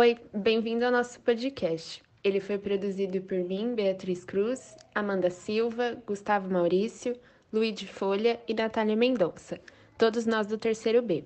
Oi, bem-vindo ao nosso podcast. Ele foi produzido por mim, Beatriz Cruz, Amanda Silva, Gustavo Maurício, Luiz Folha e Natália Mendonça, todos nós do terceiro B.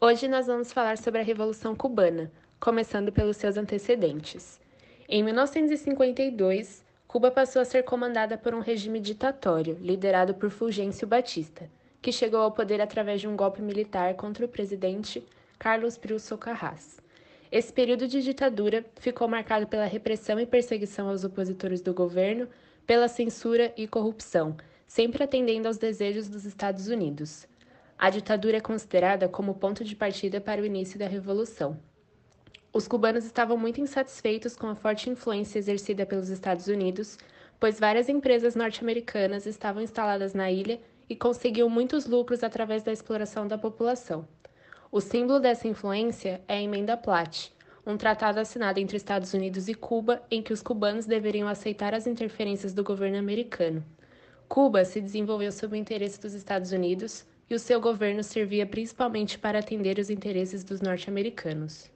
Hoje nós vamos falar sobre a Revolução Cubana, começando pelos seus antecedentes. Em 1952, Cuba passou a ser comandada por um regime ditatório, liderado por Fulgêncio Batista, que chegou ao poder através de um golpe militar contra o presidente Carlos Brilso Carras. Esse período de ditadura ficou marcado pela repressão e perseguição aos opositores do governo, pela censura e corrupção, sempre atendendo aos desejos dos Estados Unidos. A ditadura é considerada como ponto de partida para o início da Revolução. Os cubanos estavam muito insatisfeitos com a forte influência exercida pelos Estados Unidos, pois várias empresas norte-americanas estavam instaladas na ilha e conseguiam muitos lucros através da exploração da população. O símbolo dessa influência é a Emenda Platt, um tratado assinado entre Estados Unidos e Cuba em que os cubanos deveriam aceitar as interferências do governo americano. Cuba se desenvolveu sob o interesse dos Estados Unidos e o seu governo servia principalmente para atender os interesses dos norte-americanos.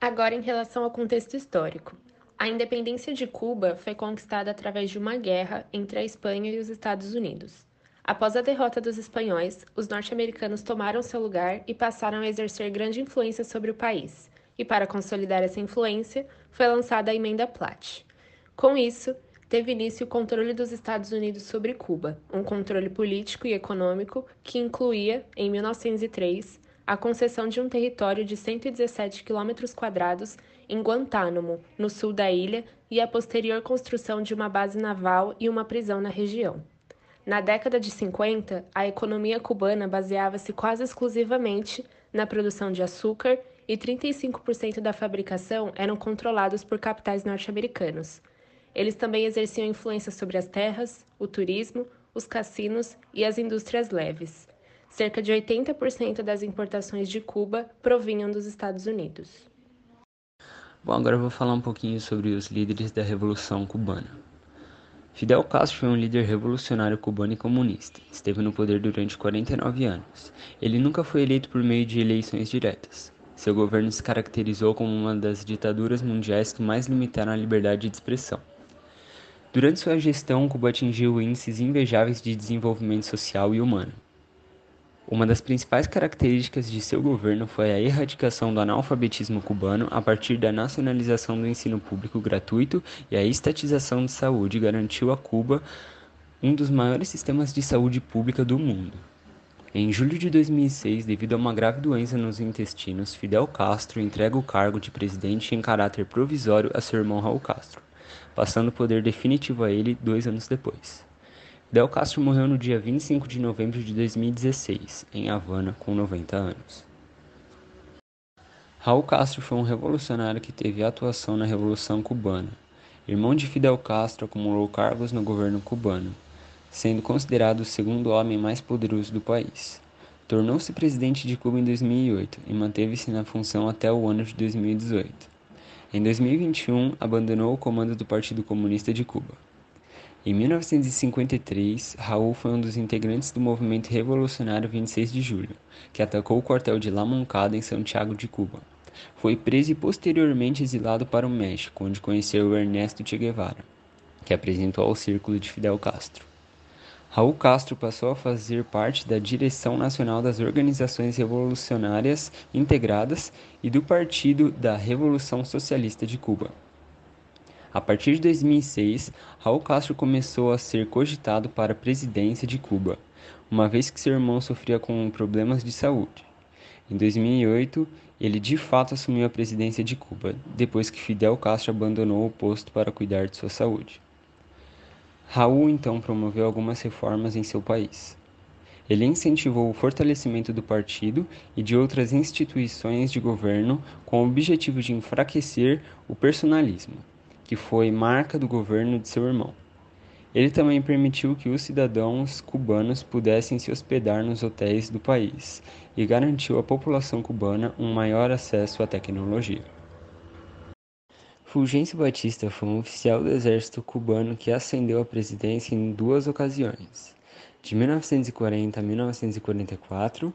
Agora, em relação ao contexto histórico. A independência de Cuba foi conquistada através de uma guerra entre a Espanha e os Estados Unidos. Após a derrota dos espanhóis, os norte-americanos tomaram seu lugar e passaram a exercer grande influência sobre o país. E para consolidar essa influência, foi lançada a Emenda Platt. Com isso, teve início o controle dos Estados Unidos sobre Cuba, um controle político e econômico que incluía, em 1903, a concessão de um território de 117 quilômetros quadrados em Guantánamo, no sul da ilha, e a posterior construção de uma base naval e uma prisão na região. Na década de 50, a economia cubana baseava-se quase exclusivamente na produção de açúcar e 35% da fabricação eram controlados por capitais norte-americanos. Eles também exerciam influência sobre as terras, o turismo, os cassinos e as indústrias leves. Cerca de 80% das importações de Cuba provinham dos Estados Unidos. Bom, agora eu vou falar um pouquinho sobre os líderes da Revolução Cubana. Fidel Castro foi um líder revolucionário cubano e comunista. Esteve no poder durante 49 anos. Ele nunca foi eleito por meio de eleições diretas. Seu governo se caracterizou como uma das ditaduras mundiais que mais limitaram a liberdade de expressão. Durante sua gestão, Cuba atingiu índices invejáveis de desenvolvimento social e humano. Uma das principais características de seu governo foi a erradicação do analfabetismo cubano a partir da nacionalização do ensino público gratuito e a estatização de saúde garantiu a Cuba um dos maiores sistemas de saúde pública do mundo. Em julho de 2006, devido a uma grave doença nos intestinos, Fidel Castro entrega o cargo de presidente em caráter provisório a seu irmão Raul Castro, passando o poder definitivo a ele dois anos depois. Del Castro morreu no dia 25 de novembro de 2016, em Havana, com 90 anos. Raul Castro foi um revolucionário que teve atuação na Revolução Cubana. Irmão de Fidel Castro, acumulou cargos no governo cubano, sendo considerado o segundo homem mais poderoso do país. Tornou-se presidente de Cuba em 2008 e manteve-se na função até o ano de 2018. Em 2021, abandonou o comando do Partido Comunista de Cuba. Em 1953, Raul foi um dos integrantes do movimento revolucionário 26 de julho, que atacou o quartel de La Moncada em Santiago de Cuba. Foi preso e posteriormente exilado para o México, onde conheceu Ernesto Che Guevara, que apresentou ao círculo de Fidel Castro. Raul Castro passou a fazer parte da direção nacional das organizações revolucionárias integradas e do Partido da Revolução Socialista de Cuba. A partir de 2006, Raul Castro começou a ser cogitado para a presidência de Cuba, uma vez que seu irmão sofria com problemas de saúde. Em 2008, ele de fato assumiu a presidência de Cuba, depois que Fidel Castro abandonou o posto para cuidar de sua saúde. Raul então promoveu algumas reformas em seu país. Ele incentivou o fortalecimento do partido e de outras instituições de governo com o objetivo de enfraquecer o personalismo que foi marca do governo de seu irmão. Ele também permitiu que os cidadãos cubanos pudessem se hospedar nos hotéis do país e garantiu à população cubana um maior acesso à tecnologia. Fulgêncio Batista foi um oficial do exército cubano que ascendeu à presidência em duas ocasiões, de 1940 a 1944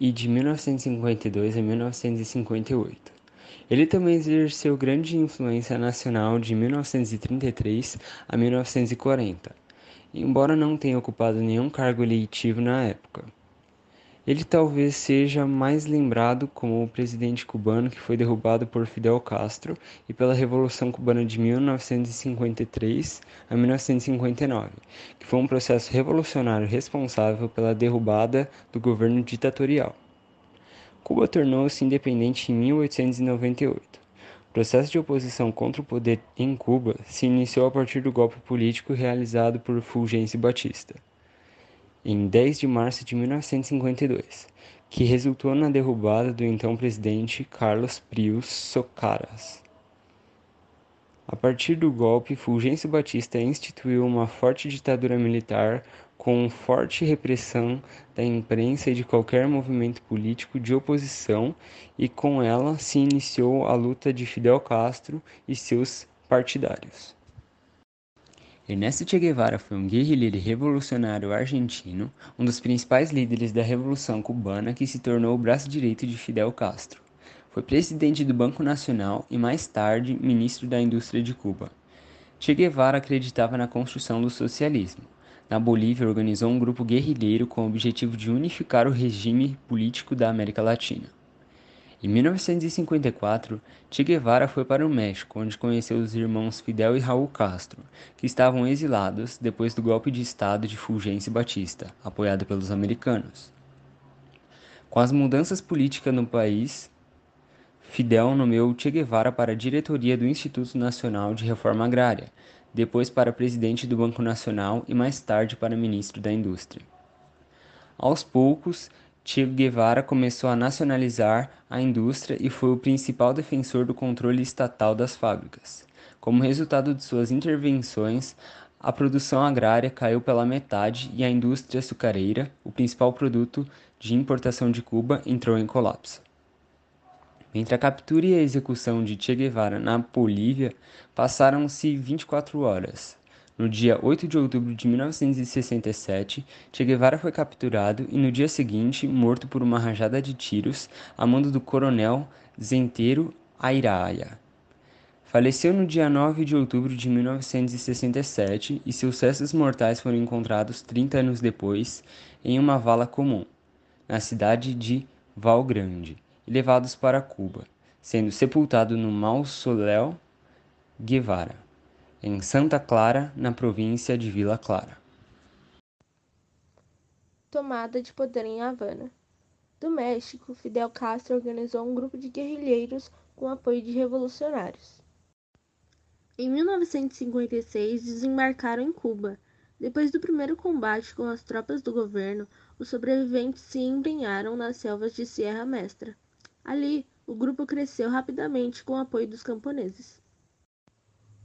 e de 1952 a 1958. Ele também exerceu grande influência nacional de 1933 a 1940, embora não tenha ocupado nenhum cargo eletivo na época. Ele talvez seja mais lembrado como o presidente cubano que foi derrubado por Fidel Castro e pela Revolução Cubana de 1953 a 1959, que foi um processo revolucionário responsável pela derrubada do governo ditatorial. Cuba tornou-se independente em 1898. O processo de oposição contra o poder em Cuba se iniciou a partir do golpe político realizado por Fulgêncio Batista em 10 de março de 1952, que resultou na derrubada do então presidente Carlos Prius Socaras. A partir do golpe, Fulgêncio Batista instituiu uma forte ditadura militar com forte repressão da imprensa e de qualquer movimento político de oposição, e com ela se iniciou a luta de Fidel Castro e seus partidários. Ernesto Che Guevara foi um guerrilheiro revolucionário argentino, um dos principais líderes da Revolução Cubana que se tornou o braço direito de Fidel Castro. Foi presidente do Banco Nacional e mais tarde ministro da Indústria de Cuba. Che Guevara acreditava na construção do socialismo. Na Bolívia, organizou um grupo guerrilheiro com o objetivo de unificar o regime político da América Latina. Em 1954, Che Guevara foi para o México, onde conheceu os irmãos Fidel e Raul Castro, que estavam exilados depois do golpe de Estado de Fulgêncio Batista, apoiado pelos americanos. Com as mudanças políticas no país, Fidel nomeou Che Guevara para a diretoria do Instituto Nacional de Reforma Agrária, depois para presidente do Banco Nacional e mais tarde para ministro da Indústria. Aos poucos, Che Guevara começou a nacionalizar a indústria e foi o principal defensor do controle estatal das fábricas. Como resultado de suas intervenções, a produção agrária caiu pela metade e a indústria açucareira, o principal produto de importação de Cuba, entrou em colapso. Entre a captura e a execução de Che Guevara na Bolívia, passaram-se 24 horas. No dia 8 de outubro de 1967, Che Guevara foi capturado e no dia seguinte morto por uma rajada de tiros a mando do coronel Zentero Airaia. Faleceu no dia 9 de outubro de 1967 e seus restos mortais foram encontrados 30 anos depois em uma vala comum, na cidade de Val Grande, e levados para Cuba, sendo sepultado no Mausoléu Guevara em Santa Clara, na província de Vila Clara. Tomada de poder em Havana. Do México, Fidel Castro organizou um grupo de guerrilheiros com apoio de revolucionários. Em 1956, desembarcaram em Cuba. Depois do primeiro combate com as tropas do governo, os sobreviventes se embrenharam nas selvas de Sierra Mestra. Ali, o grupo cresceu rapidamente com o apoio dos camponeses.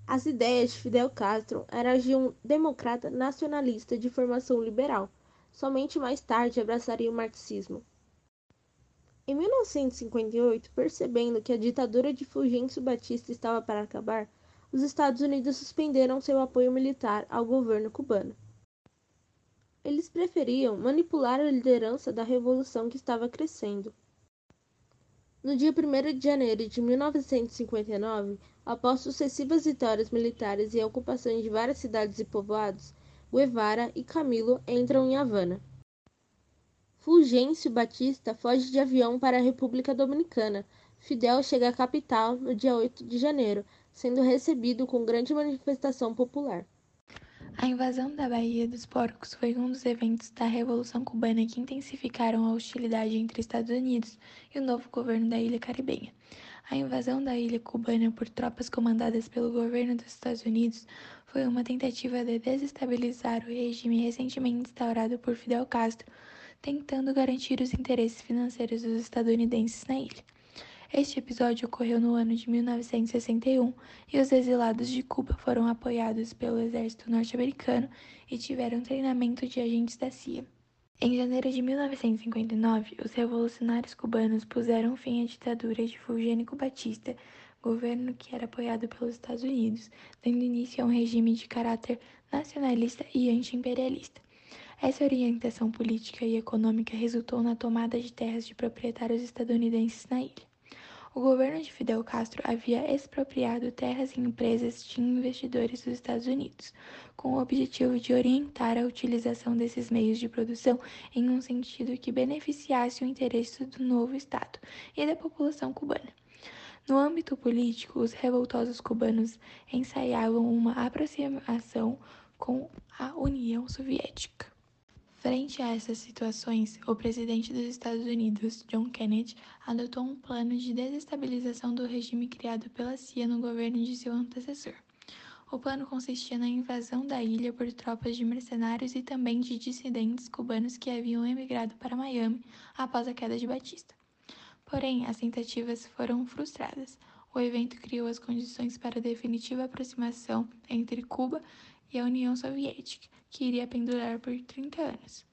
As ideias de Fidel Castro eram de um democrata nacionalista de formação liberal. Somente mais tarde abraçaria o marxismo. Em 1958, percebendo que a ditadura de Fulgêncio Batista estava para acabar, os Estados Unidos suspenderam seu apoio militar ao governo cubano. Eles preferiam manipular a liderança da revolução que estava crescendo. No dia 1 de janeiro de 1959, após sucessivas vitórias militares e a ocupação de várias cidades e povoados, Guevara e Camilo entram em Havana. Fulgêncio Batista foge de avião para a República Dominicana. Fidel chega à capital no dia 8 de janeiro, sendo recebido com grande manifestação popular. A invasão da Baía dos Porcos foi um dos eventos da Revolução Cubana que intensificaram a hostilidade entre Estados Unidos e o novo governo da ilha caribenha. A invasão da ilha cubana por tropas comandadas pelo governo dos Estados Unidos foi uma tentativa de desestabilizar o regime recentemente instaurado por Fidel Castro, tentando garantir os interesses financeiros dos estadunidenses na ilha. Este episódio ocorreu no ano de 1961 e os exilados de Cuba foram apoiados pelo exército norte-americano e tiveram treinamento de agentes da CIA. Em janeiro de 1959, os revolucionários cubanos puseram fim à ditadura de Fulgênio Batista, governo que era apoiado pelos Estados Unidos, dando início a um regime de caráter nacionalista e anti-imperialista. Essa orientação política e econômica resultou na tomada de terras de proprietários estadunidenses na ilha. O governo de Fidel Castro havia expropriado terras e empresas de investidores dos Estados Unidos, com o objetivo de orientar a utilização desses meios de produção em um sentido que beneficiasse o interesse do novo Estado e da população cubana. No âmbito político, os revoltosos cubanos ensaiavam uma aproximação com a União Soviética. Frente a essas situações, o presidente dos Estados Unidos, John Kennedy, adotou um plano de desestabilização do regime criado pela CIA no governo de seu antecessor. O plano consistia na invasão da ilha por tropas de mercenários e também de dissidentes cubanos que haviam emigrado para Miami após a queda de Batista. Porém, as tentativas foram frustradas. O evento criou as condições para a definitiva aproximação entre Cuba e a União Soviética, que iria pendurar por 30 anos.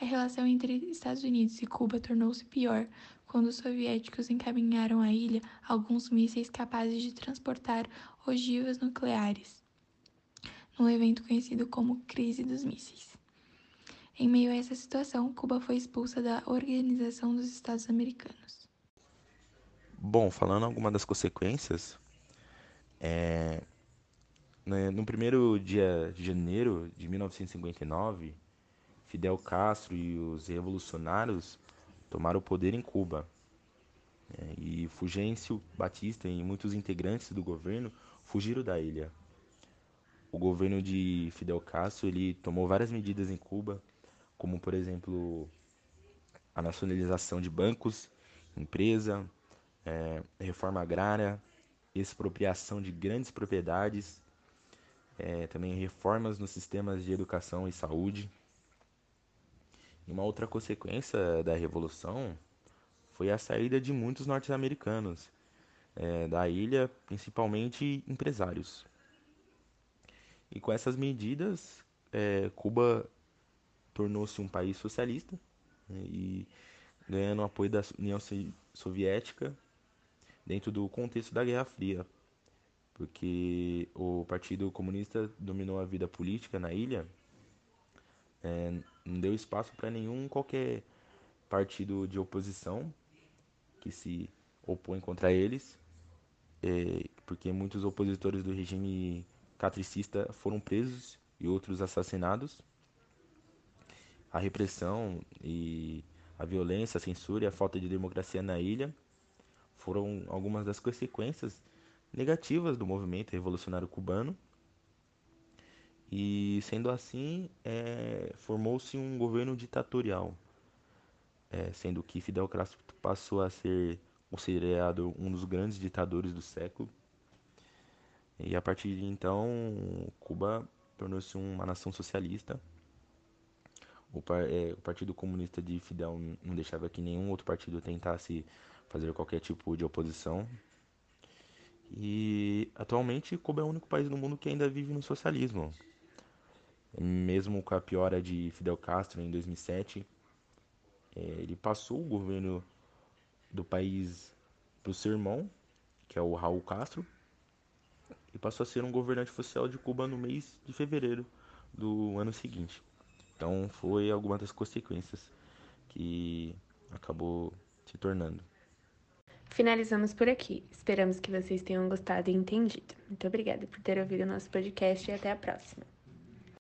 A relação entre Estados Unidos e Cuba tornou-se pior quando os soviéticos encaminharam à ilha alguns mísseis capazes de transportar ogivas nucleares, num evento conhecido como Crise dos Mísseis. Em meio a essa situação, Cuba foi expulsa da Organização dos Estados Americanos. Bom, falando algumas das consequências, é, né, no primeiro dia de janeiro de 1959, Fidel Castro e os revolucionários tomaram o poder em Cuba. Né, e Fulgêncio Batista e muitos integrantes do governo fugiram da ilha. O governo de Fidel Castro ele tomou várias medidas em Cuba, como por exemplo a nacionalização de bancos, empresa, é, reforma agrária, expropriação de grandes propriedades é, também reformas nos sistemas de educação e saúde. E uma outra consequência da Revolução foi a saída de muitos norte-americanos é, da ilha, principalmente empresários. E com essas medidas, é, Cuba tornou-se um país socialista né, e ganhando o apoio da União Soviética dentro do contexto da Guerra Fria, porque o Partido Comunista dominou a vida política na ilha, é, não deu espaço para nenhum qualquer partido de oposição que se opõe contra eles, é, porque muitos opositores do regime catricista foram presos e outros assassinados. A repressão e a violência, a censura e a falta de democracia na ilha foram algumas das consequências negativas do movimento revolucionário cubano. E sendo assim, é, formou-se um governo ditatorial, é, sendo que Fidel Castro passou a ser considerado um dos grandes ditadores do século. E a partir de então, Cuba tornou-se uma nação socialista. O, é, o, Partido Comunista de Fidel não deixava que nenhum outro partido tentasse fazer qualquer tipo de oposição e atualmente Cuba é o único país no mundo que ainda vive no socialismo. Mesmo com a piora de Fidel Castro em 2007, é, ele passou o governo do país para o seu irmão, que é o Raul Castro, e passou a ser um governante oficial de Cuba no mês de fevereiro do ano seguinte. Então foi alguma das consequências que acabou se tornando. Finalizamos por aqui. Esperamos que vocês tenham gostado e entendido. Muito obrigada por ter ouvido o nosso podcast e até a próxima.